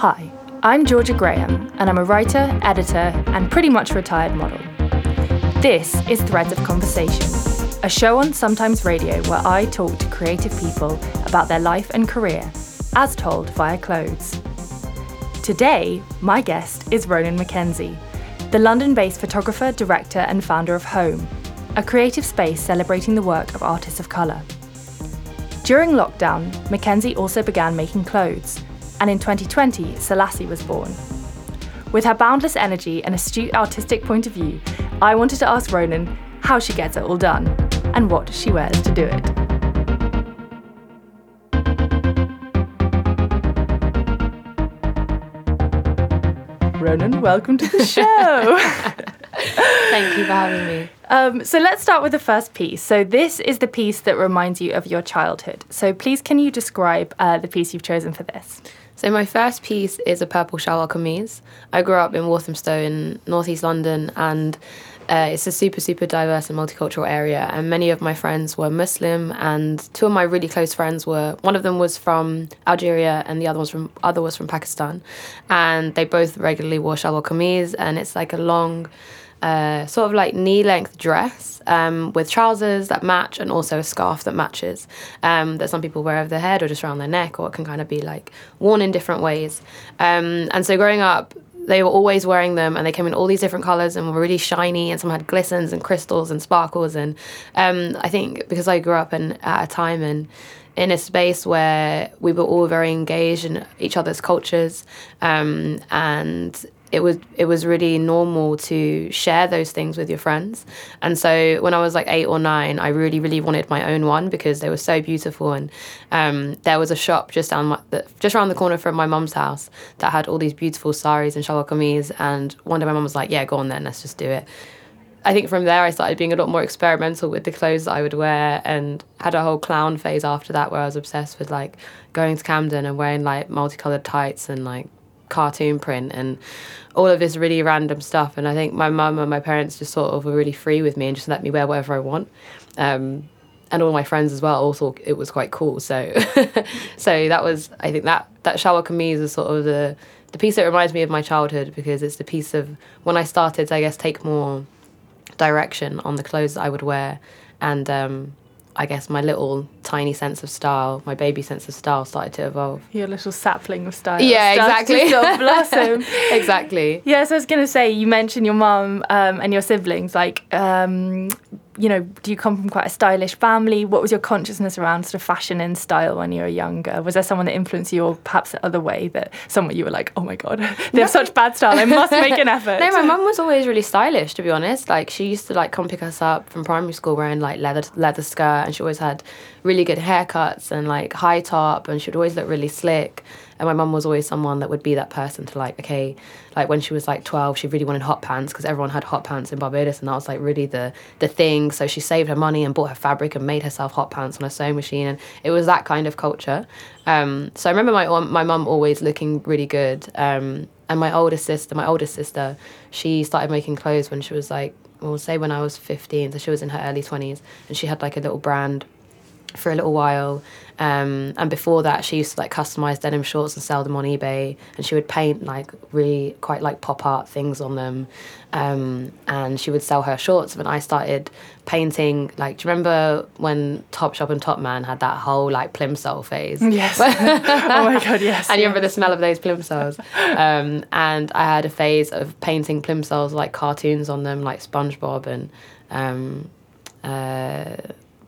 Hi, I'm Georgia Graham, and I'm a writer, editor, and pretty much retired model. This is Threads of Conversation, a show on Sometimes Radio where I talk to creative people about their life and career, as told via clothes. Today, my guest is Ronan McKenzie, the London based photographer, director, and founder of Home, a creative space celebrating the work of artists of colour. During lockdown, McKenzie also began making clothes, and in 2020, Selasi was born. With her boundless energy and astute artistic point of view, I wanted to ask Ronan how she gets it all done and what she wears to do it. Ronan, welcome to the show. Thank you for having me. Um, so let's start with the first piece. So this is the piece that reminds you of your childhood. So please, can you describe uh, the piece you've chosen for this? So my first piece is a purple shalwar kameez. I grew up in Walthamstow in northeast London, and uh, it's a super super diverse and multicultural area. And many of my friends were Muslim, and two of my really close friends were. One of them was from Algeria, and the other was from other was from Pakistan, and they both regularly wore shalwar kameez, and it's like a long uh, sort of like knee length dress um, with trousers that match and also a scarf that matches um, that some people wear over their head or just around their neck or it can kind of be like worn in different ways. Um, and so growing up, they were always wearing them and they came in all these different colors and were really shiny and some had glistens and crystals and sparkles and um, i think because i grew up in, at a time and in a space where we were all very engaged in each other's cultures um, and it was it was really normal to share those things with your friends. And so when I was like eight or nine, I really really wanted my own one because they were so beautiful. And um, there was a shop just down my, just around the corner from my mum's house that had all these beautiful saris and shalwar kameez. And one day my mum was like, "Yeah, go on then, let's just do it." I think from there I started being a lot more experimental with the clothes that I would wear and had a whole clown phase after that where I was obsessed with like going to Camden and wearing like multicolored tights and like cartoon print and all of this really random stuff. And I think my mum and my parents just sort of were really free with me and just let me wear whatever I want. Um, and all my friends as well all thought it was quite cool. So, so that was I think that that shalwar kameez is sort of the the piece that reminds me of my childhood because it's the piece of when I started I guess take more direction on the clothes I would wear and um, I guess my little tiny sense of style, my baby sense of style started to evolve. Your little sapling of style. Yeah, exactly. Sort of blossom. exactly. Yeah, so I was going to say, you mentioned your mum um, and your siblings. Like, um, you know, do you come from quite a stylish family? What was your consciousness around sort of fashion and style when you were younger? Was there someone that influenced you, or perhaps the other way that someone you were like, oh my god, they no. have such bad style, I must make an effort. no, my mum was always really stylish, to be honest. Like she used to like come pick us up from primary school wearing like leather leather skirt, and she always had really good haircuts and like high top, and she'd always look really slick. And my mum was always someone that would be that person to like, okay, like when she was like 12, she really wanted hot pants because everyone had hot pants in Barbados and that was like really the, the thing. So she saved her money and bought her fabric and made herself hot pants on a sewing machine. And it was that kind of culture. Um, so I remember my, my mum always looking really good. Um, and my older sister, my oldest sister, she started making clothes when she was like, well, say when I was 15, so she was in her early 20s, and she had like a little brand for a little while. Um, and before that, she used to like customize denim shorts and sell them on eBay. And she would paint like really quite like pop art things on them. Um, and she would sell her shorts. And I started painting like, do you remember when Topshop and Topman had that whole like plimsoll phase? Yes. oh my god, yes. and you remember the smell of those plimsolls? um, and I had a phase of painting plimsolls like cartoons on them, like SpongeBob and. Um, uh,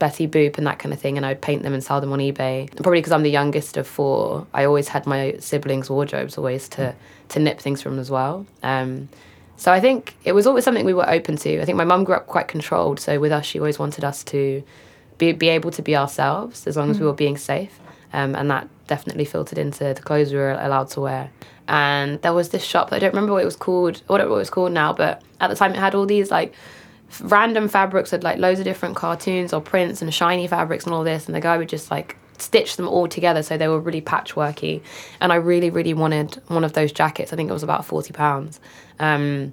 Betty Boop and that kind of thing, and I'd paint them and sell them on eBay. And probably because I'm the youngest of four, I always had my siblings' wardrobes always to to nip things from as well. Um, so I think it was always something we were open to. I think my mum grew up quite controlled, so with us, she always wanted us to be be able to be ourselves as long as mm. we were being safe, um, and that definitely filtered into the clothes we were allowed to wear. And there was this shop I don't remember what it was called, what it was called now, but at the time it had all these like random fabrics with like loads of different cartoons or prints and shiny fabrics and all this and the guy would just like stitch them all together so they were really patchworky. And i really really wanted one of those jackets. I think it was about 40 pounds. Um,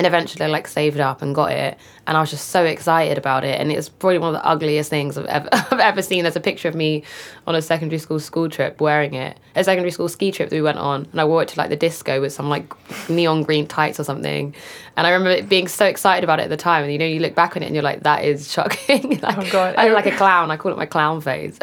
and eventually I like saved up and got it. And I was just so excited about it. And it was probably one of the ugliest things I've ever, I've ever seen. There's a picture of me on a secondary school school trip wearing it a secondary school ski trip that we went on. And I wore it to like the disco with some like neon green tights or something. And I remember being so excited about it at the time. And you know you look back on it and you're like that is shocking. Like, oh god. I look like a clown. I call it my clown phase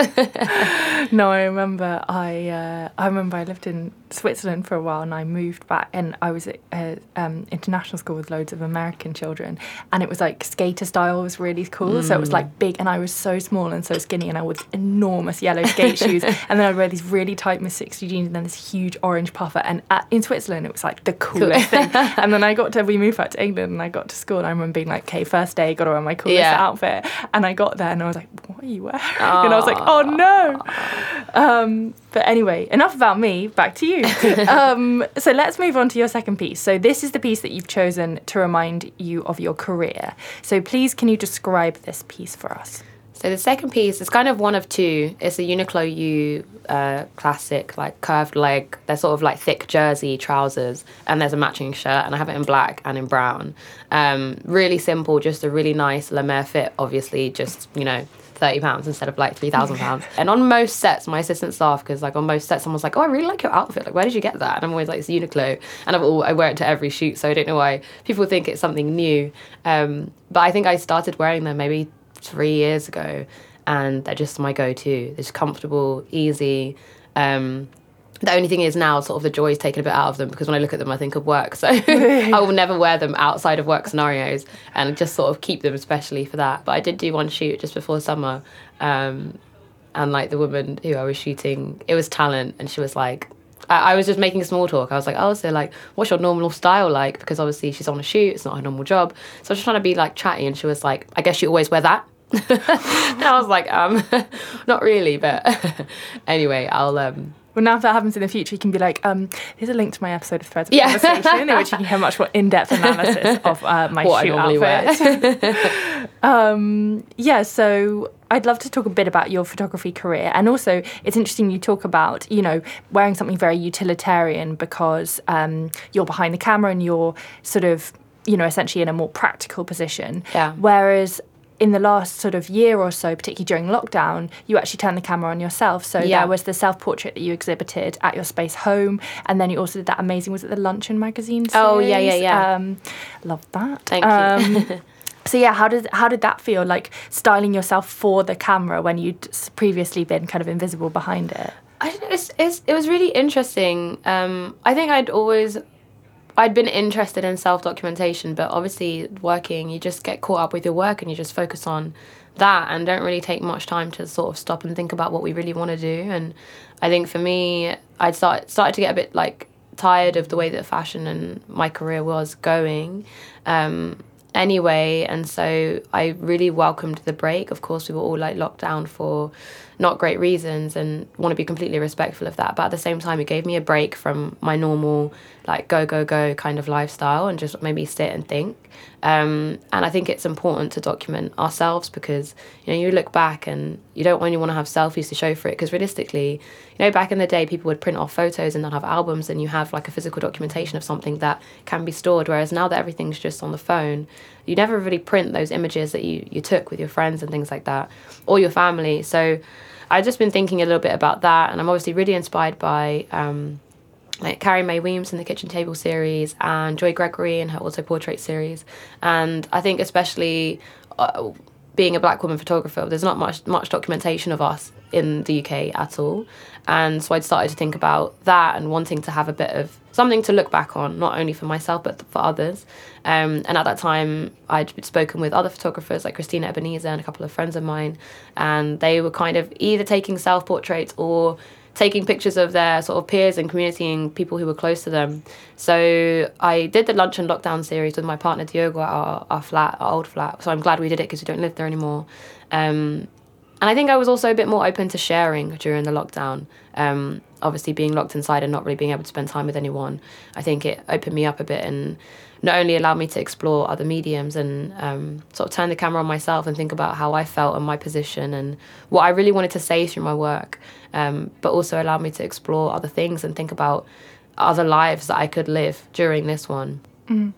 no I remember I uh, I remember I lived in Switzerland for a while and I moved back and I was at a um, international school with loads of American children and it was like skater style was really cool. Mm. so it was like big and I was so small and so skinny and I wore enormous yellow skate shoes. And then I'd wear these really tight Miss 60 jeans and then this huge orange puffer and at, in Switzerland it was like the coolest thing. and then I got to we moved back to England and I got to school and I remember being like okay first day gotta wear my coolest yeah. outfit. And I got there and I was like what are you wearing? And I was like oh no um, but anyway enough about me back to you um, so let's move on to your second piece. So this is the piece that you've chosen to remind you of your career. So please, can you describe this piece for us? So the second piece is kind of one of two. It's a Uniqlo U uh, classic, like curved leg. They're sort of like thick jersey trousers, and there's a matching shirt, and I have it in black and in brown. Um, really simple, just a really nice Lemaire fit. Obviously, just you know, thirty pounds instead of like three thousand pounds. and on most sets, my assistants laugh because like on most sets, someone's like, "Oh, I really like your outfit. Like, where did you get that?" And I'm always like, "It's Uniqlo," and I've all, I wear it to every shoot, so I don't know why people think it's something new. Um, but I think I started wearing them maybe three years ago, and they're just my go-to. Just comfortable, easy. Um, the only thing is now sort of the joy is taken a bit out of them because when I look at them I think of work. So I will never wear them outside of work scenarios and just sort of keep them especially for that. But I did do one shoot just before summer um, and like the woman who I was shooting it was talent and she was like I, I was just making small talk. I was like oh so like what's your normal style like? Because obviously she's on a shoot it's not her normal job. So I was just trying to be like chatty and she was like I guess you always wear that. And I was like um not really but anyway I'll um well, now if that happens in the future, you can be like, um, here's a link to my episode of Threads of yeah. Conversation, in which you can hear much more in-depth analysis of uh, my what shoot outfit. um, yeah, so I'd love to talk a bit about your photography career. And also, it's interesting you talk about, you know, wearing something very utilitarian because um, you're behind the camera and you're sort of, you know, essentially in a more practical position. Yeah. Whereas in the last sort of year or so, particularly during lockdown, you actually turned the camera on yourself. So yeah. there was the self portrait that you exhibited at your space home, and then you also did that amazing was it the Luncheon magazine? Series? Oh yeah, yeah, yeah. Um, love that. Thank um, you. so yeah, how did how did that feel like styling yourself for the camera when you'd previously been kind of invisible behind it? I, it's, it's, it was really interesting. Um, I think I'd always I'd been interested in self documentation, but obviously working, you just get caught up with your work and you just focus on that and don't really take much time to sort of stop and think about what we really want to do. And I think for me, I'd start started to get a bit like tired of the way that fashion and my career was going. Um, anyway, and so I really welcomed the break. Of course, we were all like locked down for not great reasons and want to be completely respectful of that. But at the same time, it gave me a break from my normal, like, go, go, go kind of lifestyle and just made me sit and think. Um, and I think it's important to document ourselves because, you know, you look back and you don't only want to have selfies to show for it because realistically, you know, back in the day, people would print off photos and then have albums and you have like a physical documentation of something that can be stored. Whereas now that everything's just on the phone, you never really print those images that you, you took with your friends and things like that or your family. So, I've just been thinking a little bit about that, and I'm obviously really inspired by um, like Carrie Mae Weems in the Kitchen Table series and Joy Gregory in her auto portrait series, and I think especially. Uh, being a black woman photographer, there's not much much documentation of us in the UK at all, and so I'd started to think about that and wanting to have a bit of something to look back on, not only for myself but for others. Um, and at that time, I'd spoken with other photographers like Christina Ebenezer and a couple of friends of mine, and they were kind of either taking self portraits or taking pictures of their sort of peers and community and people who were close to them. So I did the lunch and lockdown series with my partner Diogo at our, our flat, our old flat. So I'm glad we did it because we don't live there anymore. Um, and I think I was also a bit more open to sharing during the lockdown. Um, obviously, being locked inside and not really being able to spend time with anyone, I think it opened me up a bit and not only allowed me to explore other mediums and um, sort of turn the camera on myself and think about how I felt and my position and what I really wanted to say through my work, um, but also allowed me to explore other things and think about other lives that I could live during this one. Mm.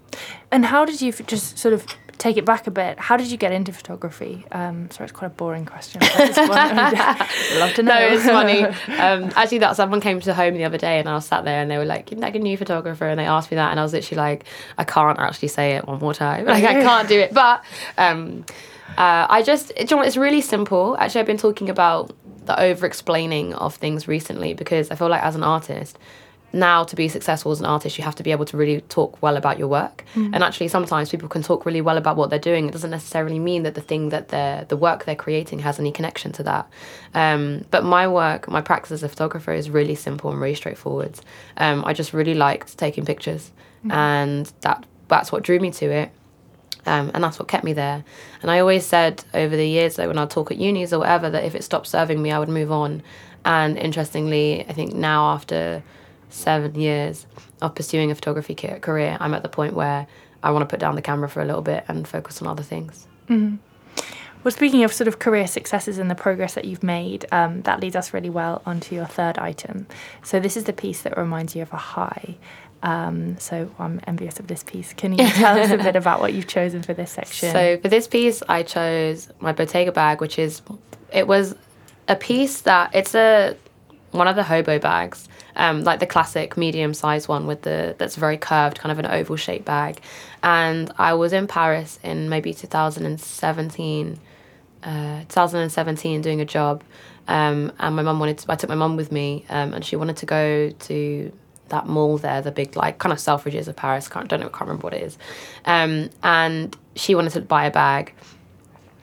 And how did you just sort of take it back a bit? How did you get into photography? Um, sorry, it's quite a boring question. love to know. No, it's funny. Um, actually, that someone came to home the other day, and I was sat there, and they were like, "You're like a new photographer," and they asked me that, and I was literally like, "I can't actually say it one more time. Like, I can't do it." But um, uh, I just, you know, it's really simple. Actually, I've been talking about the over explaining of things recently because I feel like as an artist now to be successful as an artist you have to be able to really talk well about your work mm. and actually sometimes people can talk really well about what they're doing it doesn't necessarily mean that the thing that they're the work they're creating has any connection to that um, but my work my practice as a photographer is really simple and really straightforward um, i just really liked taking pictures mm. and that that's what drew me to it um, and that's what kept me there. And I always said over the years, that when I'd talk at unis or whatever, that if it stopped serving me, I would move on. And interestingly, I think now after seven years of pursuing a photography career, I'm at the point where I want to put down the camera for a little bit and focus on other things. Mm-hmm. Well, speaking of sort of career successes and the progress that you've made, um, that leads us really well onto your third item. So, this is the piece that reminds you of a high. Um, so, I'm envious of this piece. Can you tell us a bit about what you've chosen for this section? So, for this piece, I chose my Bottega bag, which is, it was a piece that it's a one of the hobo bags um, like the classic medium sized one with the that's very curved, kind of an oval shaped bag. And I was in Paris in maybe 2017, uh, 2017 doing a job. Um, and my mum wanted to, I took my mum with me um, and she wanted to go to that mall there, the big like kind of Selfridges of Paris. Can't don't know, can't remember what it is. Um, and she wanted to buy a bag,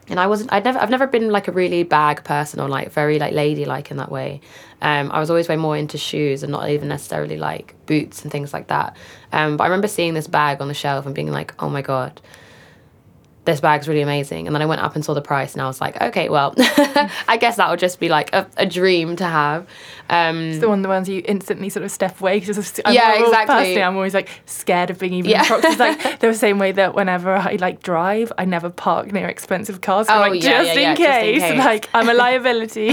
and I wasn't. I'd never. I've never been like a really bag person or like very like ladylike in that way. Um, I was always way more into shoes and not even necessarily like boots and things like that. Um, but I remember seeing this bag on the shelf and being like, oh my god, this bag's really amazing. And then I went up and saw the price and I was like, okay, well, I guess that would just be like a, a dream to have. Um, it's the one the ones you instantly sort of step away because yeah, exactly. Personally, I'm always like scared of being even yeah. It's like the same way that whenever I like drive, I never park near expensive cars. Oh, like, yeah, just, yeah, in yeah, case, just in case, like I'm a liability.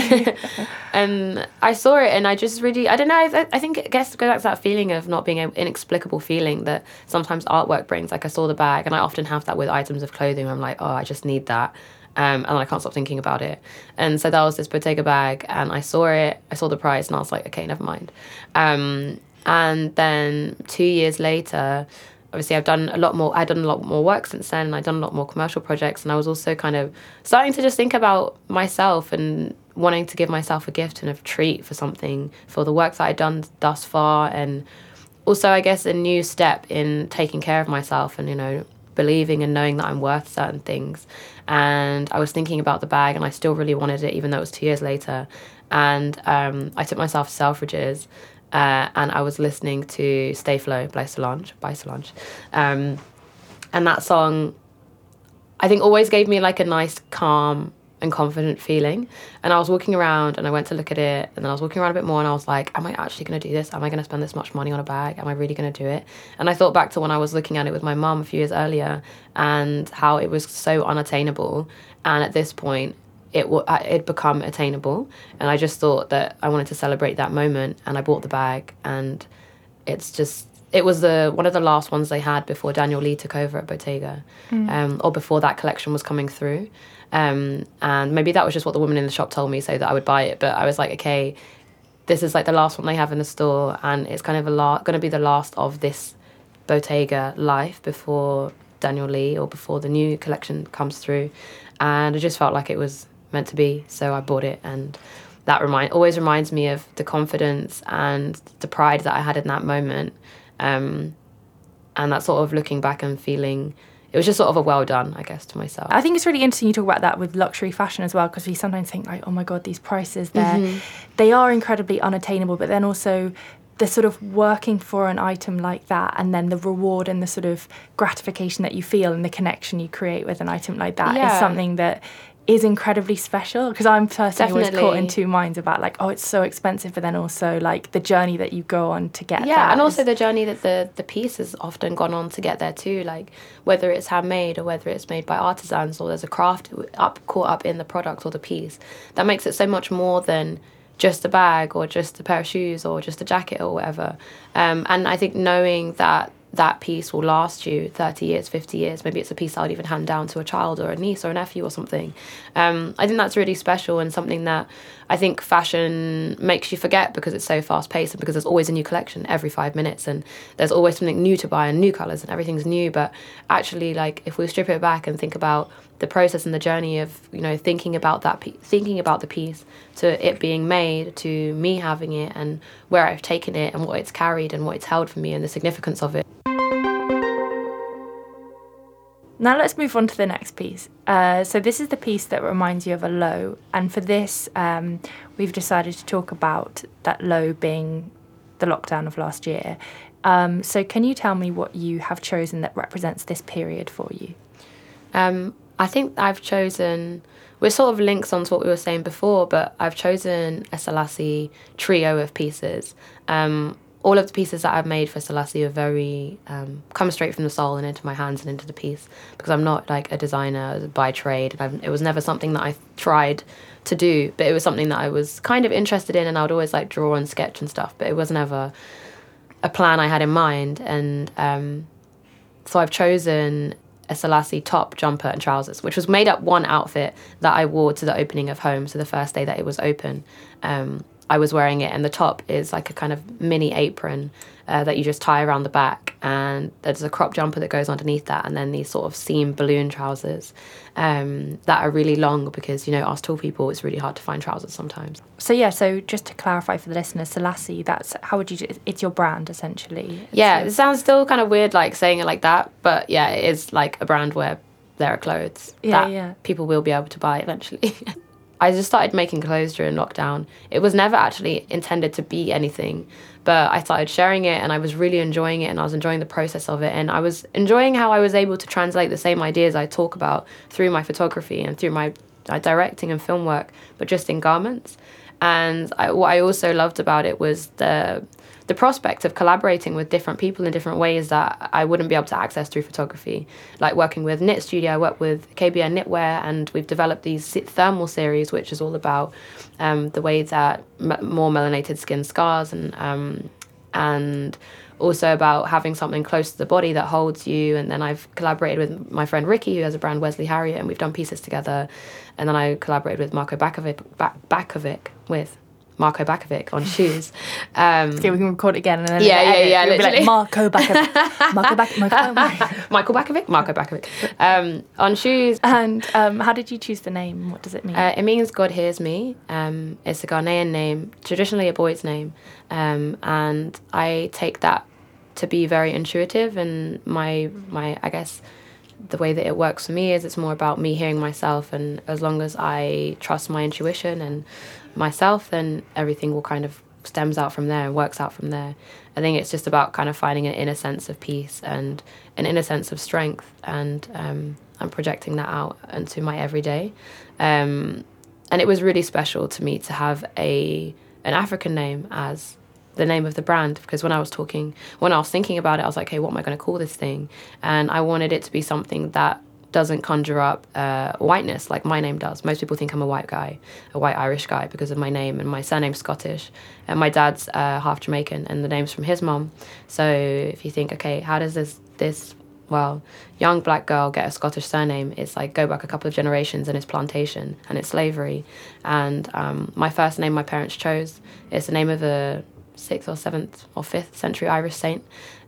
and I saw it and I just really, I don't know, I, I think it gets go back to that feeling of not being an inexplicable feeling that sometimes artwork brings. Like I saw the bag and I often have that with items of clothing. I'm like, oh, I just need that. Um, and I can't stop thinking about it. And so that was this Bottega bag, and I saw it, I saw the price, and I was like, okay, never mind. Um, and then two years later, obviously I've done a lot more, I've done a lot more work since then, and I've done a lot more commercial projects, and I was also kind of starting to just think about myself and wanting to give myself a gift and a treat for something, for the work that I'd done thus far, and also, I guess, a new step in taking care of myself and, you know, believing and knowing that I'm worth certain things. And I was thinking about the bag and I still really wanted it even though it was two years later. And um, I took myself to Selfridges uh, and I was listening to Stay Flo by Solange by Solange. Um, and that song I think always gave me like a nice calm and confident feeling. And I was walking around and I went to look at it and then I was walking around a bit more and I was like, am I actually going to do this? Am I going to spend this much money on a bag? Am I really going to do it? And I thought back to when I was looking at it with my mum a few years earlier and how it was so unattainable. And at this point, it w- it become attainable. And I just thought that I wanted to celebrate that moment and I bought the bag and it's just it was the one of the last ones they had before Daniel Lee took over at Bottega, mm. um, or before that collection was coming through. Um, and maybe that was just what the woman in the shop told me so that I would buy it. But I was like, okay, this is like the last one they have in the store, and it's kind of a la- going to be the last of this Bottega life before Daniel Lee or before the new collection comes through. And I just felt like it was meant to be, so I bought it and that remind always reminds me of the confidence and the pride that I had in that moment, um, and that sort of looking back and feeling it was just sort of a well done, I guess, to myself. I think it's really interesting you talk about that with luxury fashion as well, because we sometimes think like, oh my god, these prices they mm-hmm. they are incredibly unattainable, but then also the sort of working for an item like that and then the reward and the sort of gratification that you feel and the connection you create with an item like that yeah. is something that is incredibly special because I'm personally Definitely. always caught in two minds about like oh it's so expensive but then also like the journey that you go on to get yeah and also the journey that the the piece has often gone on to get there too like whether it's handmade or whether it's made by artisans or there's a craft up caught up in the product or the piece that makes it so much more than just a bag or just a pair of shoes or just a jacket or whatever um, and I think knowing that that piece will last you 30 years, 50 years. Maybe it's a piece I would even hand down to a child or a niece or a nephew or something. Um, I think that's really special and something that I think fashion makes you forget because it's so fast paced and because there's always a new collection every five minutes and there's always something new to buy and new colours and everything's new. But actually, like, if we strip it back and think about the process and the journey of you know thinking about that thinking about the piece to it being made to me having it and where I've taken it and what it's carried and what it's held for me and the significance of it. Now let's move on to the next piece. Uh, so this is the piece that reminds you of a low, and for this, um, we've decided to talk about that low being the lockdown of last year. Um, so can you tell me what you have chosen that represents this period for you? Um, I think I've chosen. We're sort of links onto what we were saying before, but I've chosen a Selasi trio of pieces. Um, all of the pieces that I've made for Selasi are very um, come straight from the soul and into my hands and into the piece because I'm not like a designer by trade. I've, it was never something that I tried to do, but it was something that I was kind of interested in, and I would always like draw and sketch and stuff. But it was never a plan I had in mind, and um, so I've chosen a Selasi top, jumper, and trousers, which was made up one outfit that I wore to the opening of Home, so the first day that it was open. Um, I was wearing it, and the top is like a kind of mini apron uh, that you just tie around the back, and there's a crop jumper that goes underneath that, and then these sort of seam balloon trousers um, that are really long because you know us tall people, it's really hard to find trousers sometimes. So yeah, so just to clarify for the listeners, Selasi, that's how would you? It's your brand essentially. It's yeah, your... it sounds still kind of weird like saying it like that, but yeah, it is like a brand where there are clothes yeah, that yeah. people will be able to buy eventually. I just started making clothes during lockdown. It was never actually intended to be anything, but I started sharing it and I was really enjoying it and I was enjoying the process of it and I was enjoying how I was able to translate the same ideas I talk about through my photography and through my, my directing and film work, but just in garments. And I, what I also loved about it was the the prospect of collaborating with different people in different ways that I wouldn't be able to access through photography. Like working with Knit Studio, I work with KBN Knitwear, and we've developed these thermal series, which is all about um, the way that m- more melanated skin scars and um, and also about having something close to the body that holds you. And then I've collaborated with my friend Ricky, who has a brand Wesley Harriet, and we've done pieces together. And then I collaborated with Marco Bakovic, Bakovic with Marco Bakovic on shoes. Um, okay, we can record it again and then yeah, yeah, yeah, It'll be like Marco Bakovic, Marco Bakovic, Marco, Michael Bakovic, Marco Bakovic um, on shoes. And um, how did you choose the name? What does it mean? Uh, it means God hears me. Um, it's a Ghanaian name, traditionally a boy's name, um, and I take that to be very intuitive. And my my I guess the way that it works for me is it's more about me hearing myself and as long as i trust my intuition and myself, then everything will kind of stems out from there and works out from there. I think it's just about kind of finding an inner sense of peace and an inner sense of strength, and um, I'm projecting that out into my everyday. Um, and it was really special to me to have a an African name as the name of the brand because when I was talking, when I was thinking about it, I was like, hey, what am I going to call this thing? And I wanted it to be something that doesn't conjure up uh, whiteness like my name does. Most people think I'm a white guy, a white Irish guy because of my name and my surname's Scottish. And my dad's uh, half Jamaican and the name's from his mom. So if you think, okay, how does this this well young black girl get a Scottish surname? It's like go back a couple of generations and it's plantation and it's slavery. And um, my first name my parents chose. It's the name of a sixth or seventh or fifth century Irish saint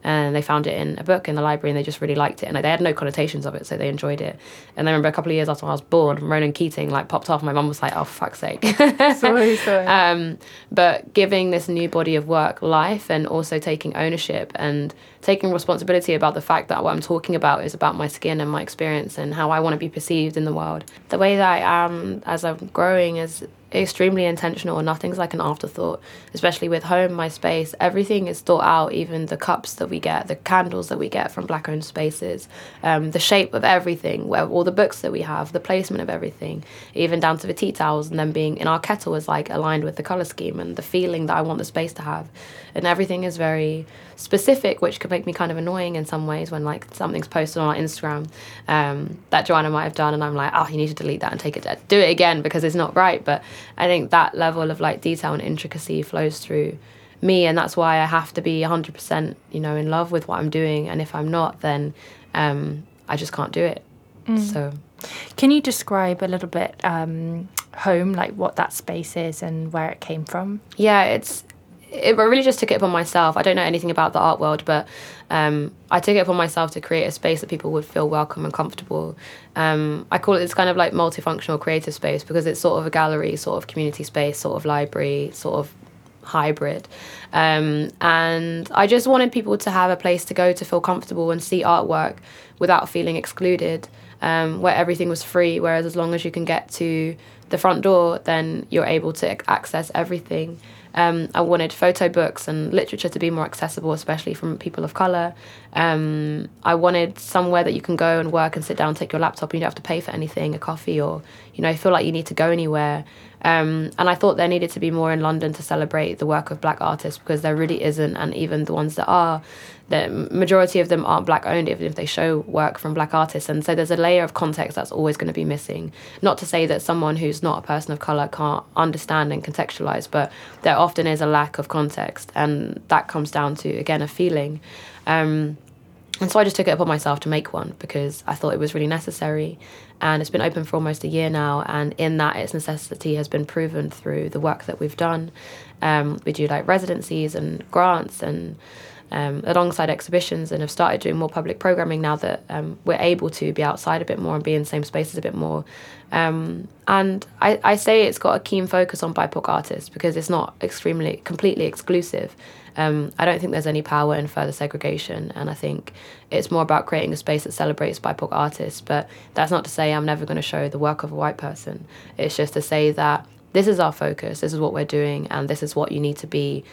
and they found it in a book in the library and they just really liked it and like, they had no connotations of it so they enjoyed it. And I remember a couple of years after I was born Ronan Keating like popped off my mum was like oh fuck's sake. Sorry sorry. Um, but giving this new body of work life and also taking ownership and taking responsibility about the fact that what I'm talking about is about my skin and my experience and how I want to be perceived in the world. The way that I am as I'm growing is extremely intentional. And nothing's like an afterthought especially with home my space. Everything is thought out even the cups that we get the candles that we get from black owned spaces um, the shape of everything where all the books that we have the placement of everything even down to the tea towels and then being in our kettle is like aligned with the color scheme and the feeling that i want the space to have. And everything is very specific which could make me kind of annoying in some ways when like something's posted on our instagram um, that joanna might have done and i'm like oh you need to delete that and take it do it again because it's not right. But I think that level of like detail and intricacy flows through me and that's why I have to be 100% you know in love with what I'm doing and if I'm not then um, I just can't do it. Mm. so can you describe a little bit um, home like what that space is and where it came from? Yeah it's it, I really just took it upon myself. I don't know anything about the art world, but um, I took it upon myself to create a space that people would feel welcome and comfortable. Um, I call it this kind of like multifunctional creative space because it's sort of a gallery, sort of community space, sort of library, sort of hybrid. Um, and I just wanted people to have a place to go to feel comfortable and see artwork without feeling excluded, um, where everything was free. Whereas as long as you can get to the front door, then you're able to access everything. Um, I wanted photo books and literature to be more accessible, especially from people of color. Um, I wanted somewhere that you can go and work and sit down, take your laptop, and you don't have to pay for anything, a coffee, or you know, feel like you need to go anywhere. Um, and I thought there needed to be more in London to celebrate the work of black artists because there really isn't, and even the ones that are, the majority of them aren't black owned, even if they show work from black artists. And so there's a layer of context that's always going to be missing. Not to say that someone who's not a person of color can't understand and contextualize, but there often is a lack of context, and that comes down to again a feeling. Um, and so I just took it upon myself to make one because I thought it was really necessary. And it's been open for almost a year now. And in that, its necessity has been proven through the work that we've done. Um, we do like residencies and grants and um, alongside exhibitions and have started doing more public programming now that um, we're able to be outside a bit more and be in the same spaces a bit more. Um, and I, I say it's got a keen focus on BIPOC artists because it's not extremely, completely exclusive. Um, I don't think there's any power in further segregation, and I think it's more about creating a space that celebrates BIPOC artists. But that's not to say I'm never going to show the work of a white person. It's just to say that this is our focus, this is what we're doing, and this is what you need to be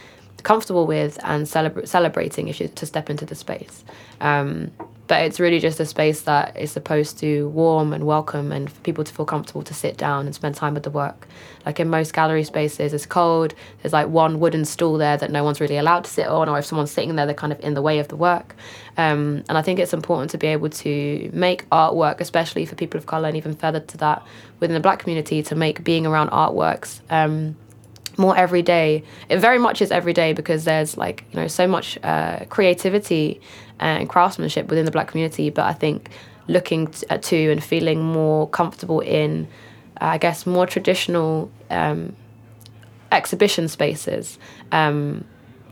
comfortable with and celebra- celebrating if you to step into the space. Um, but it's really just a space that is supposed to warm and welcome and for people to feel comfortable to sit down and spend time with the work. Like in most gallery spaces, it's cold. There's like one wooden stool there that no one's really allowed to sit on, or if someone's sitting there, they're kind of in the way of the work. Um, and I think it's important to be able to make artwork, especially for people of color, and even further to that within the black community, to make being around artworks. Um, more every day. It very much is every day because there's like you know so much uh, creativity and craftsmanship within the black community. But I think looking t- uh, to and feeling more comfortable in, uh, I guess, more traditional um, exhibition spaces. Um,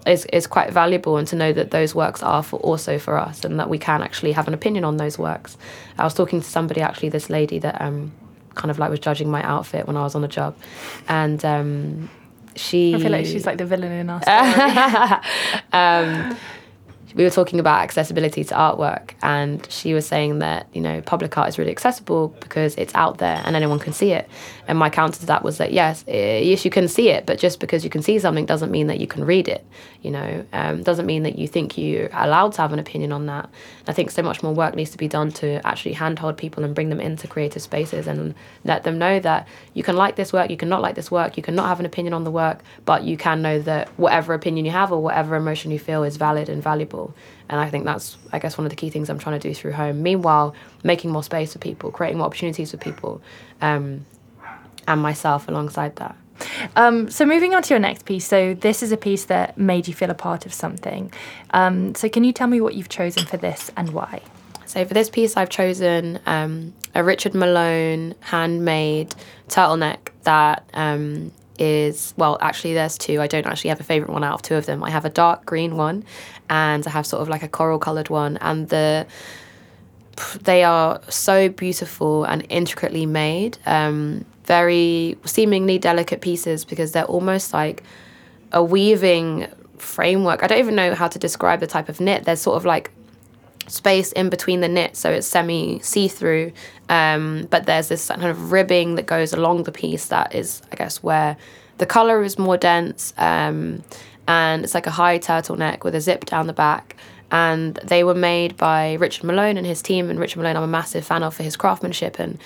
is, is quite valuable and to know that those works are for also for us and that we can actually have an opinion on those works. I was talking to somebody actually, this lady that um, kind of like was judging my outfit when I was on the job, and um, she. I feel like she's like the villain in our story. um, we were talking about accessibility to artwork, and she was saying that you know public art is really accessible because it's out there and anyone can see it. And my counter to that was that yes, yes you can see it, but just because you can see something doesn't mean that you can read it. You know, um, doesn't mean that you think you're allowed to have an opinion on that. I think so much more work needs to be done to actually handhold people and bring them into creative spaces and let them know that you can like this work, you can not like this work, you can not have an opinion on the work, but you can know that whatever opinion you have or whatever emotion you feel is valid and valuable. And I think that's, I guess, one of the key things I'm trying to do through home. Meanwhile, making more space for people, creating more opportunities for people, um, and myself alongside that. Um, so moving on to your next piece. So this is a piece that made you feel a part of something. Um, so can you tell me what you've chosen for this and why? So for this piece, I've chosen um, a Richard Malone handmade turtleneck that um, is well, actually, there's two. I don't actually have a favorite one out of two of them. I have a dark green one, and I have sort of like a coral colored one, and the they are so beautiful and intricately made. Um, very seemingly delicate pieces because they're almost like a weaving framework. I don't even know how to describe the type of knit. There's sort of like space in between the knit, so it's semi see through. Um, but there's this kind of ribbing that goes along the piece that is, I guess, where the color is more dense. Um, and it's like a high turtleneck with a zip down the back. and they were made by Richard Malone and his team. And Richard Malone, I'm a massive fan of for his craftsmanship and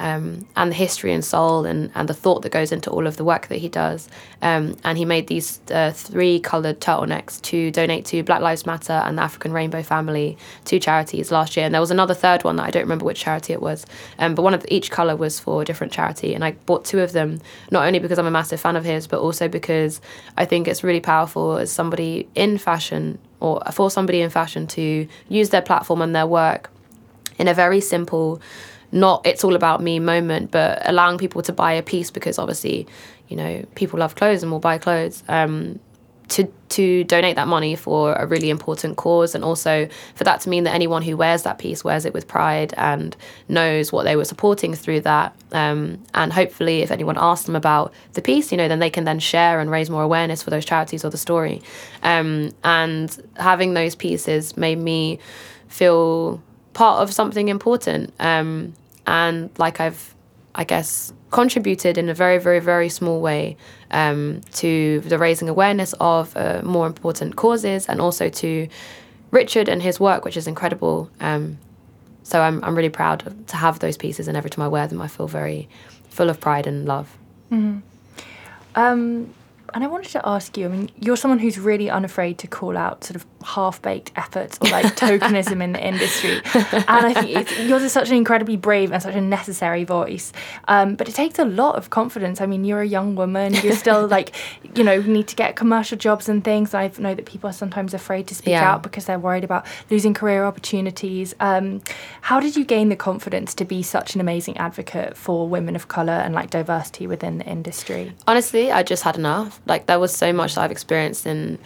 um, and the history and soul and, and the thought that goes into all of the work that he does. Um, and he made these uh, three coloured turtlenecks to donate to Black Lives Matter and the African Rainbow Family, two charities last year. And there was another third one that I don't remember which charity it was. Um, but one of each colour was for a different charity. And I bought two of them, not only because I'm a massive fan of his, but also because I think it's really powerful as somebody in fashion or for somebody in fashion to use their platform and their work in a very simple not it's all about me moment, but allowing people to buy a piece because obviously, you know, people love clothes and will buy clothes. Um, to to donate that money for a really important cause, and also for that to mean that anyone who wears that piece wears it with pride and knows what they were supporting through that. Um, and hopefully, if anyone asks them about the piece, you know, then they can then share and raise more awareness for those charities or the story. Um, and having those pieces made me feel part of something important. Um, and like I've, I guess, contributed in a very, very, very small way um, to the raising awareness of uh, more important causes and also to Richard and his work, which is incredible. Um, so I'm, I'm really proud to have those pieces, and every time I wear them, I feel very full of pride and love. Mm-hmm. Um, and I wanted to ask you, I mean, you're someone who's really unafraid to call out sort of half baked efforts or like tokenism in the industry. And I think you're just such an incredibly brave and such a necessary voice. Um, but it takes a lot of confidence. I mean, you're a young woman, you're still like, you know, need to get commercial jobs and things. I know that people are sometimes afraid to speak yeah. out because they're worried about losing career opportunities. Um, how did you gain the confidence to be such an amazing advocate for women of colour and like diversity within the industry? Honestly, I just had enough. Like, there was so much that I've experienced in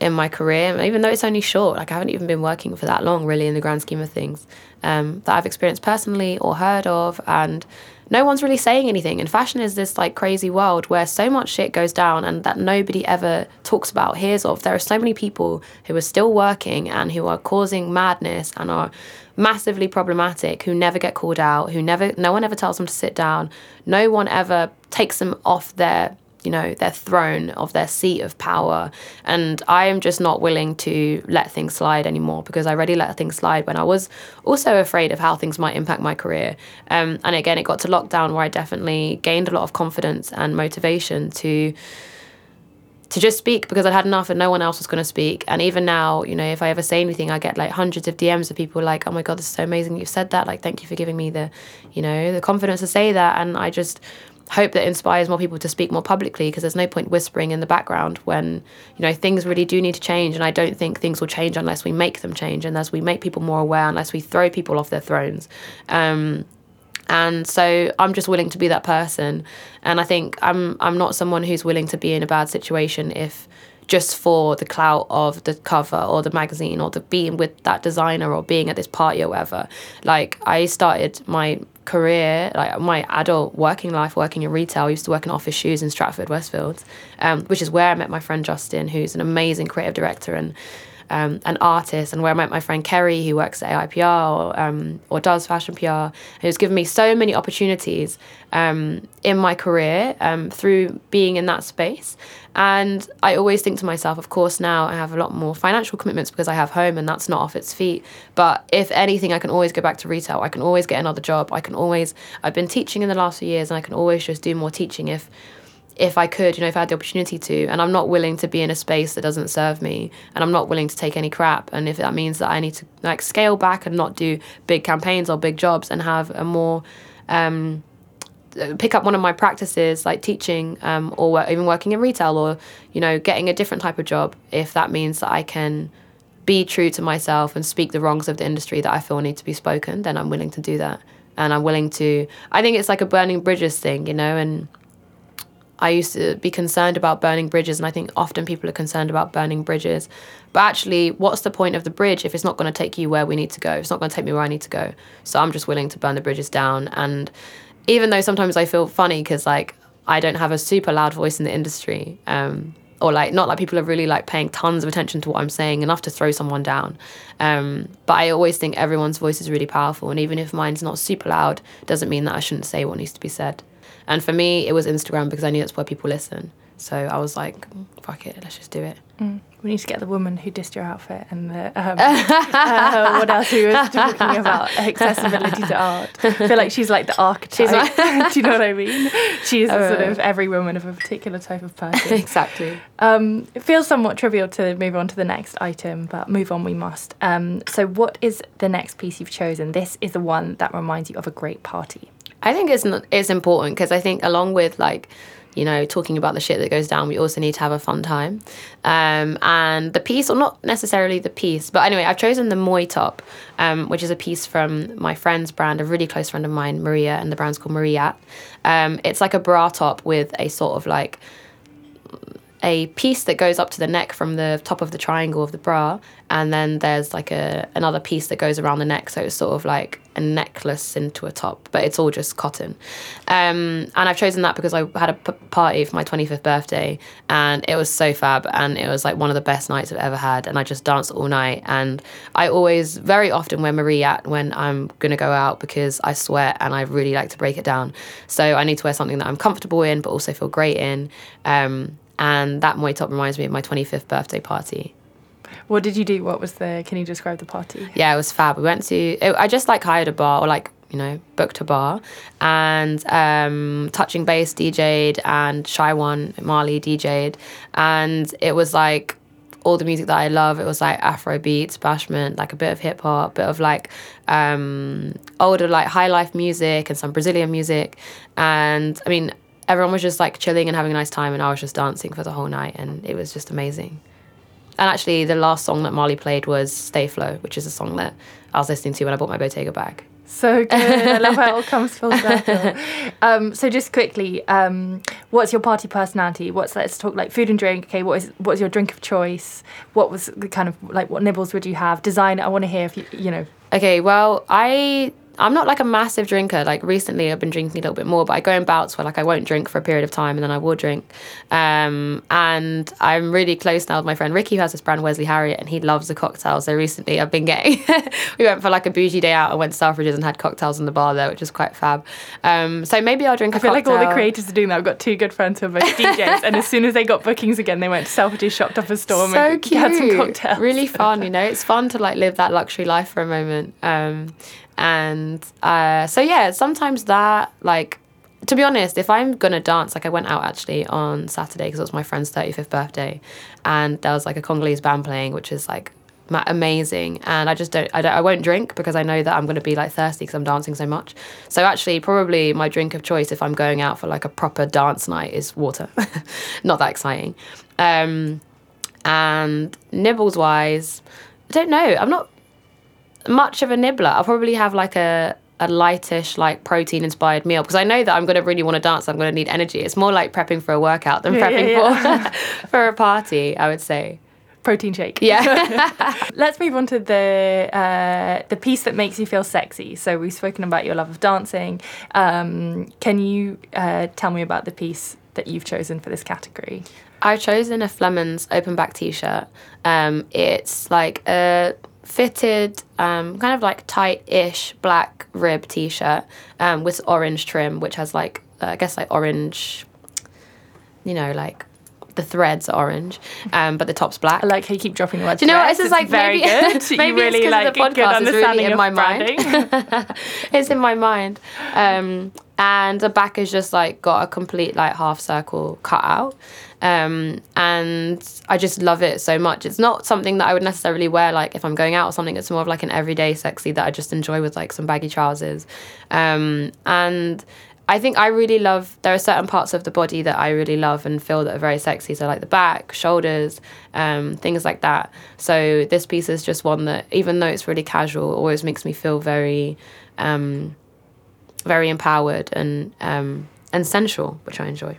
in my career, even though it's only short, like I haven't even been working for that long, really, in the grand scheme of things, um, that I've experienced personally or heard of, and no one's really saying anything. And fashion is this like crazy world where so much shit goes down and that nobody ever talks about, hears of. There are so many people who are still working and who are causing madness and are massively problematic, who never get called out, who never, no one ever tells them to sit down, no one ever takes them off their you know, their throne of their seat of power. And I am just not willing to let things slide anymore because I already let things slide when I was also afraid of how things might impact my career. Um, and again, it got to lockdown where I definitely gained a lot of confidence and motivation to to just speak because I'd had enough and no one else was going to speak. And even now, you know, if I ever say anything, I get like hundreds of DMs of people like, "Oh my god, this is so amazing! You've said that. Like, thank you for giving me the, you know, the confidence to say that." And I just hope that inspires more people to speak more publicly because there's no point whispering in the background when you know things really do need to change and I don't think things will change unless we make them change and as we make people more aware unless we throw people off their thrones. Um, and so I'm just willing to be that person and I think I'm I'm not someone who's willing to be in a bad situation if just for the clout of the cover or the magazine or the being with that designer or being at this party or whatever. Like I started my career, like my adult working life, working in retail. I used to work in office shoes in Stratford, Westfield, um, which is where I met my friend Justin, who's an amazing creative director and um, an artist, and where I met my friend Kerry, who works at AIPR or, um, or does fashion PR, who's given me so many opportunities um, in my career um, through being in that space. And I always think to myself, of course, now I have a lot more financial commitments because I have home and that's not off its feet. But if anything, I can always go back to retail. I can always get another job. I can always, I've been teaching in the last few years and I can always just do more teaching if if I could, you know, if I had the opportunity to. And I'm not willing to be in a space that doesn't serve me. And I'm not willing to take any crap. And if that means that I need to like scale back and not do big campaigns or big jobs and have a more um, pick up one of my practices like teaching um, or even working in retail or you know getting a different type of job if that means that i can be true to myself and speak the wrongs of the industry that i feel need to be spoken then i'm willing to do that and i'm willing to i think it's like a burning bridges thing you know and i used to be concerned about burning bridges and i think often people are concerned about burning bridges but actually what's the point of the bridge if it's not going to take you where we need to go it's not going to take me where i need to go so i'm just willing to burn the bridges down and even though sometimes I feel funny because like I don't have a super loud voice in the industry. Um, or like not like people are really like paying tons of attention to what I'm saying enough to throw someone down. Um, but I always think everyone's voice is really powerful, and even if mine's not super loud, doesn't mean that I shouldn't say what needs to be said. And for me, it was Instagram because I knew that's where people listen. So I was like, fuck it, let's just do it. Mm. We need to get the woman who dissed your outfit and the um, uh, what else we were talking about accessibility to art. I feel like she's like the archetype. Like, do you know what I mean? She's uh, sort of every woman of a particular type of person. exactly. Um, it feels somewhat trivial to move on to the next item, but move on we must. Um, so, what is the next piece you've chosen? This is the one that reminds you of a great party. I think it's not, it's important because I think along with like you know, talking about the shit that goes down, we also need to have a fun time. Um, and the piece, or not necessarily the piece, but anyway, I've chosen the Moi top, um, which is a piece from my friend's brand, a really close friend of mine, Maria, and the brand's called Maria. Um, it's like a bra top with a sort of like a piece that goes up to the neck from the top of the triangle of the bra, and then there's like a another piece that goes around the neck, so it's sort of like a necklace into a top, but it's all just cotton. Um, and I've chosen that because I had a p- party for my 25th birthday, and it was so fab, and it was like one of the best nights I've ever had, and I just danced all night. And I always, very often, wear Marie at when I'm gonna go out because I sweat and I really like to break it down. So I need to wear something that I'm comfortable in, but also feel great in. Um, and that Moi top reminds me of my 25th birthday party. What did you do? What was the? Can you describe the party? Yeah, it was fab. We went to. It, I just like hired a bar or like you know booked a bar, and um, touching bass DJ'd and Shy One Marley DJ'd, and it was like all the music that I love. It was like Afro beats, bashment, like a bit of hip hop, bit of like um, older like high life music and some Brazilian music, and I mean everyone was just like chilling and having a nice time, and I was just dancing for the whole night, and it was just amazing. And actually, the last song that Marley played was Stay Flo, which is a song that I was listening to when I bought my Bottega bag. So good. I love how it all comes full circle. Um, so just quickly, um, what's your party personality? What's let's talk like food and drink. Okay, what is what's your drink of choice? What was the kind of like what nibbles would you have? Design. I want to hear if you you know. Okay, well, I I'm not like a massive drinker. Like recently, I've been drinking a little bit more, but I go in bouts where like I won't drink for a period of time and then I will drink. Um, and I'm really close now with my friend Ricky, who has this brand Wesley Harriott, and he loves the cocktails. So recently, I've been getting. we went for like a bougie day out. I went to Selfridges and had cocktails in the bar there, which is quite fab. Um, so maybe I'll drink. I feel cocktail. like all the creators are doing that. I've got two good friends who are both DJs, and as soon as they got bookings again, they went to Selfridges, shopped off a storm, so and cute. had some cocktails. Really fun, you know. It's fun to like live that luxury life for a moment. Um, and uh, so yeah sometimes that like to be honest if i'm gonna dance like i went out actually on saturday because it was my friend's 35th birthday. And there was like a congolese band playing which is like amazing. And i just don't i, don't, I won't drink because i know that i'm to be like thirsty because i'm dancing so much. So actually probably my drink of choice if i'm going out for like a proper dance night is water. Not that exciting. Um, and nibbles wise i don't know. I'm not much of a nibbler. I'll probably have like a a lightish, like protein inspired meal because I know that I'm going to really want to dance. I'm going to need energy. It's more like prepping for a workout than yeah, prepping yeah, yeah. for for a party. I would say protein shake. Yeah. Let's move on to the uh, the piece that makes you feel sexy. So we've spoken about your love of dancing. Um, can you uh, tell me about the piece that you've chosen for this category? I've chosen a Flemons open back t-shirt. Um, it's like a fitted, um, kind of like tight-ish black rib t-shirt um, with orange trim, which has like uh, I guess like orange, you know, like the threads are orange, um, but the top's black. I like how you keep dropping the word. Do you know what? This is like very maybe, good. maybe you really it's like the podcast is really in my branding. mind. it's in my mind, um, and the back is just like got a complete like half circle cut out. Um, and I just love it so much. It's not something that I would necessarily wear like if I'm going out or something. It's more of like an everyday sexy that I just enjoy with like some baggy trousers. Um, and I think I really love. There are certain parts of the body that I really love and feel that are very sexy. So like the back, shoulders, um, things like that. So this piece is just one that, even though it's really casual, always makes me feel very, um, very empowered and um, and sensual, which I enjoy.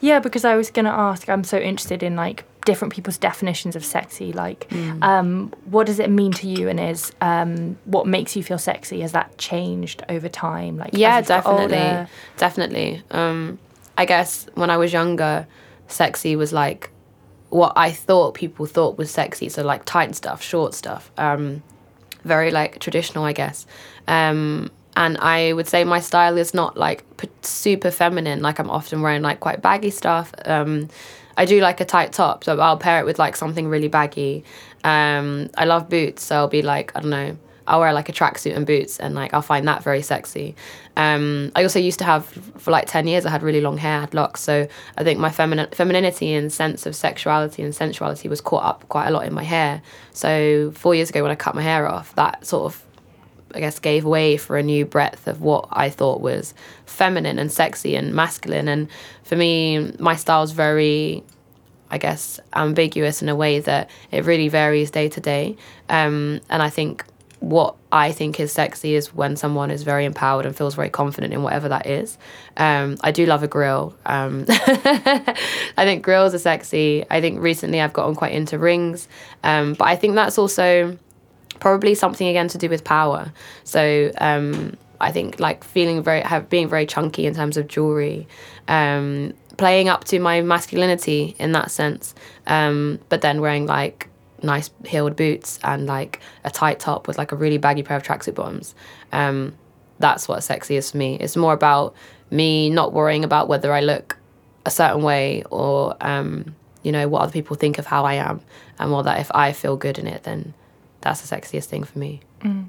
Yeah, because I was going to ask, I'm so interested in like different people's definitions of sexy. Like, mm. um, what does it mean to you, and is um, what makes you feel sexy? Has that changed over time? Like, yeah, definitely, definitely. Um, I guess when I was younger, sexy was like what I thought people thought was sexy. So like tight stuff, short stuff, um, very like traditional, I guess. Um, and I would say my style is not like super feminine. Like I'm often wearing like quite baggy stuff. I do like a tight top, so I'll pair it with like something really baggy. Um, I love boots, so I'll be like I don't know. I'll wear like a tracksuit and boots, and like I'll find that very sexy. Um, I also used to have for like ten years. I had really long hair, I had locks, so I think my feminine femininity and sense of sexuality and sensuality was caught up quite a lot in my hair. So four years ago, when I cut my hair off, that sort of I guess gave way for a new breadth of what I thought was feminine and sexy and masculine. And for me, my style is very, I guess, ambiguous in a way that it really varies day to day. Um, and I think what I think is sexy is when someone is very empowered and feels very confident in whatever that is. Um, I do love a grill. Um, I think grills are sexy. I think recently I've gotten quite into rings. Um, but I think that's also probably something again to do with power. So um, I think like feeling very have being very chunky in terms of jewelry, um, playing up to my masculinity in that sense, um, but then wearing like nice heeled boots and like a tight top with like a really baggy pair of tracksuit bottoms. Um, that's what sexy is for me. It's more about me not worrying about whether I look a certain way or um, you know what other people think of how I am, and more that if I feel good in it, then that's the sexiest thing for me. Mm.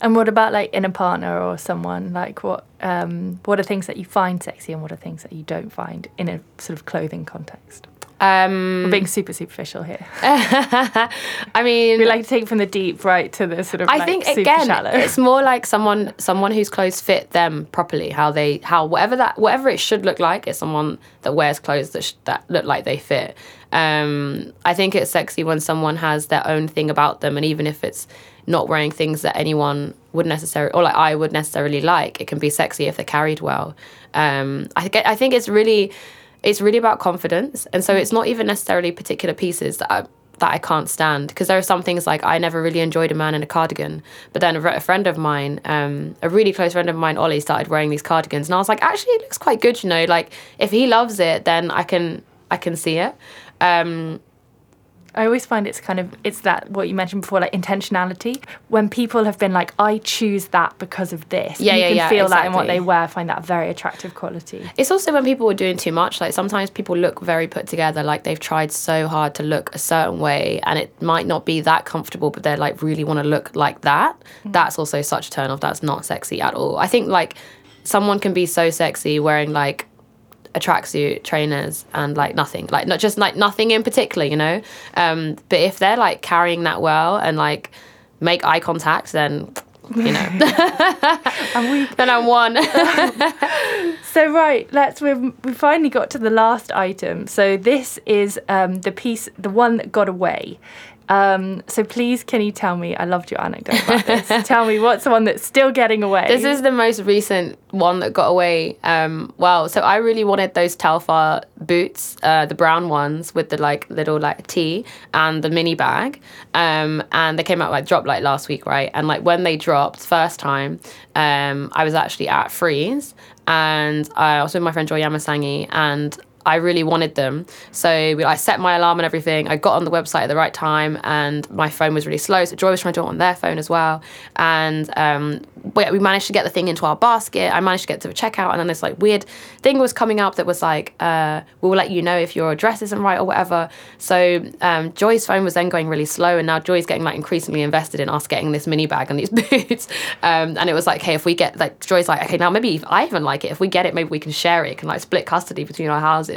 And what about like in a partner or someone? Like what um, what are things that you find sexy and what are things that you don't find in a sort of clothing context? Um, We're being super superficial here. I mean, we like to take from the deep right to the sort of. I like think again, shallow. it's more like someone someone whose clothes fit them properly. How they how whatever that whatever it should look like is someone that wears clothes that sh- that look like they fit. Um, I think it's sexy when someone has their own thing about them, and even if it's not wearing things that anyone would necessarily or like I would necessarily like, it can be sexy if they're carried well. Um, I think I think it's really it's really about confidence, and so it's not even necessarily particular pieces that I that I can't stand because there are some things like I never really enjoyed a man in a cardigan, but then a, a friend of mine, um, a really close friend of mine, Ollie, started wearing these cardigans, and I was like, actually, it looks quite good, you know. Like if he loves it, then I can I can see it. Um, I always find it's kind of it's that what you mentioned before, like intentionality. When people have been like, I choose that because of this. Yeah, you yeah, can yeah, feel that in what they wear. Find that very attractive quality. It's also when people are doing too much. Like sometimes people look very put together, like they've tried so hard to look a certain way, and it might not be that comfortable, but they're like really want to look like that. Mm. That's also such a turn off. That's not sexy at all. I think like someone can be so sexy wearing like a tracksuit, trainers, and like nothing, like not just like nothing in particular, you know. Um, but if they're like carrying that well and like make eye contact, then you know, we then I'm one. So right, let's We've we finally got to the last item. So this is um, the piece, the one that got away. Um, so please, can you tell me? I loved your anecdote about this. tell me what's the one that's still getting away. This is the most recent one that got away. Um, well, so I really wanted those Telfar boots, uh, the brown ones with the like little like T and the mini bag. Um, and they came out like dropped like last week, right? And like when they dropped first time, um, I was actually at Frieze and I was with my friend Joy Yamusangie and I really wanted them. So I set my alarm and everything. I got on the website at the right time, and my phone was really slow. So Joy was trying to do it on their phone as well. And um, we, managed to get the thing into our basket. I managed to get to the checkout, and then this like weird thing was coming up that was like, uh, "We'll let you know if your address isn't right or whatever." So um, Joy's phone was then going really slow, and now Joy's getting like increasingly invested in us getting this mini bag and these boots. Um, and it was like, "Hey, if we get like Joy's like, okay, now maybe I even like it, if we get it, maybe we can share it, can like split custody between our houses."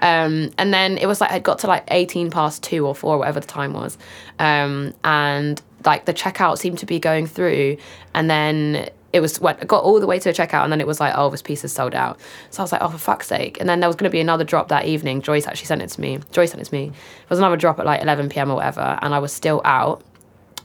Um, and then it was like I'd got to like 18 past two or four, whatever the time was. Um, and like the checkout seemed to be going through. And then it was went got all the way to a checkout and then it was like, oh, this piece is sold out. So I was like, oh, for fuck's sake. And then there was going to be another drop that evening. Joy's actually sent it to me. Joy's sent it to me. There was another drop at like 11 p.m. or whatever. And I was still out.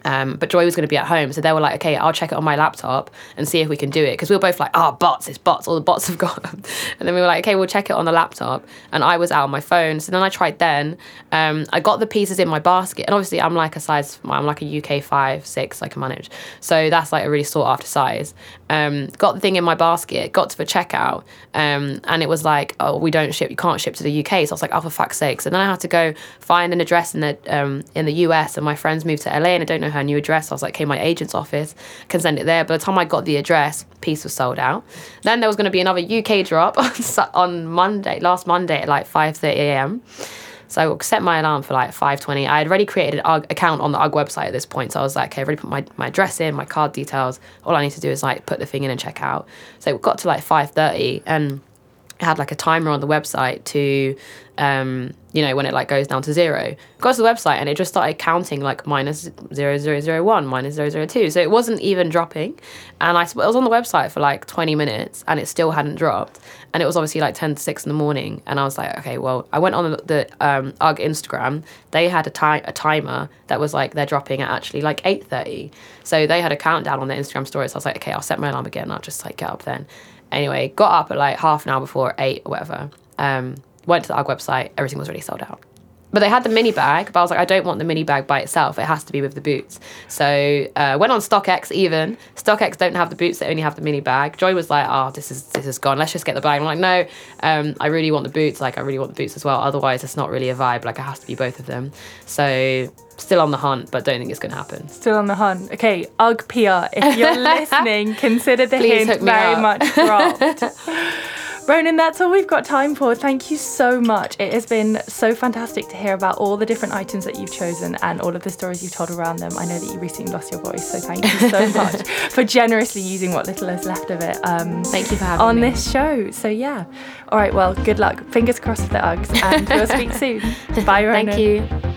Um, but Joy was going to be at home, so they were like, "Okay, I'll check it on my laptop and see if we can do it." Because we were both like, "Oh, bots! It's bots! All the bots have gone." and then we were like, "Okay, we'll check it on the laptop." And I was out on my phone, so then I tried. Then um, I got the pieces in my basket, and obviously I'm like a size, I'm like a UK five, six, I can manage. So that's like a really sought after size. Um, got the thing in my basket, got to the checkout, um, and it was like, oh, we don't ship, you can't ship to the UK. So I was like, oh, for fuck's sake. So then I had to go find an address in the um, in the US, and my friends moved to LA, and I don't know her new address. So I was like, okay, my agent's office can send it there. By the time I got the address, piece was sold out. Then there was going to be another UK drop on, on Monday, last Monday at like 5:30 a.m. So I set my alarm for like 5.20. I had already created an account on the UGG website at this point. So I was like, okay, I've already put my, my address in, my card details. All I need to do is like put the thing in and check out. So it got to like 5.30 and it had like a timer on the website to um, you know when it like goes down to zero got to the website and it just started counting like minus 0001 minus 002 so it wasn't even dropping and I, I was on the website for like 20 minutes and it still hadn't dropped and it was obviously like 10 to 6 in the morning. And I was like okay well I went on the, um, UGG Instagram. They had a, ti- a timer that was like they're dropping at actually like 8.30 so they had a countdown on their Instagram stories. So I was like okay I'll set my alarm again. I'll just like get up then. Anyway got up at like half an hour before 8 or whatever. Um, went to the UGG website, everything was already sold out. But they had the mini bag, but I was like, I don't want the mini bag by itself. It has to be with the boots. So uh, went on StockX even. StockX don't have the boots; they only have the mini bag. Joy was like, "Oh, this is this is gone. Let's just get the bag." I'm like, "No, um, I really want the boots. Like, I really want the boots as well. Otherwise, it's not really a vibe. Like, it has to be both of them." So still on the hunt, but don't think it's going to happen. Still on the hunt. Okay, UGG PR, if you're listening, consider the Please hint very up. much dropped. Ronan, that's all we've got time for. Thank you so much. It has been so fantastic to hear about all the different items that you've chosen and all of the stories you've told around them. I know that you recently lost your voice, so thank you so much for generously using what little is left of it um, Thank you for having on me. this show. So, yeah. All right, well, good luck. Fingers crossed for the Uggs, and we'll speak soon. Bye, Ronan. Thank you.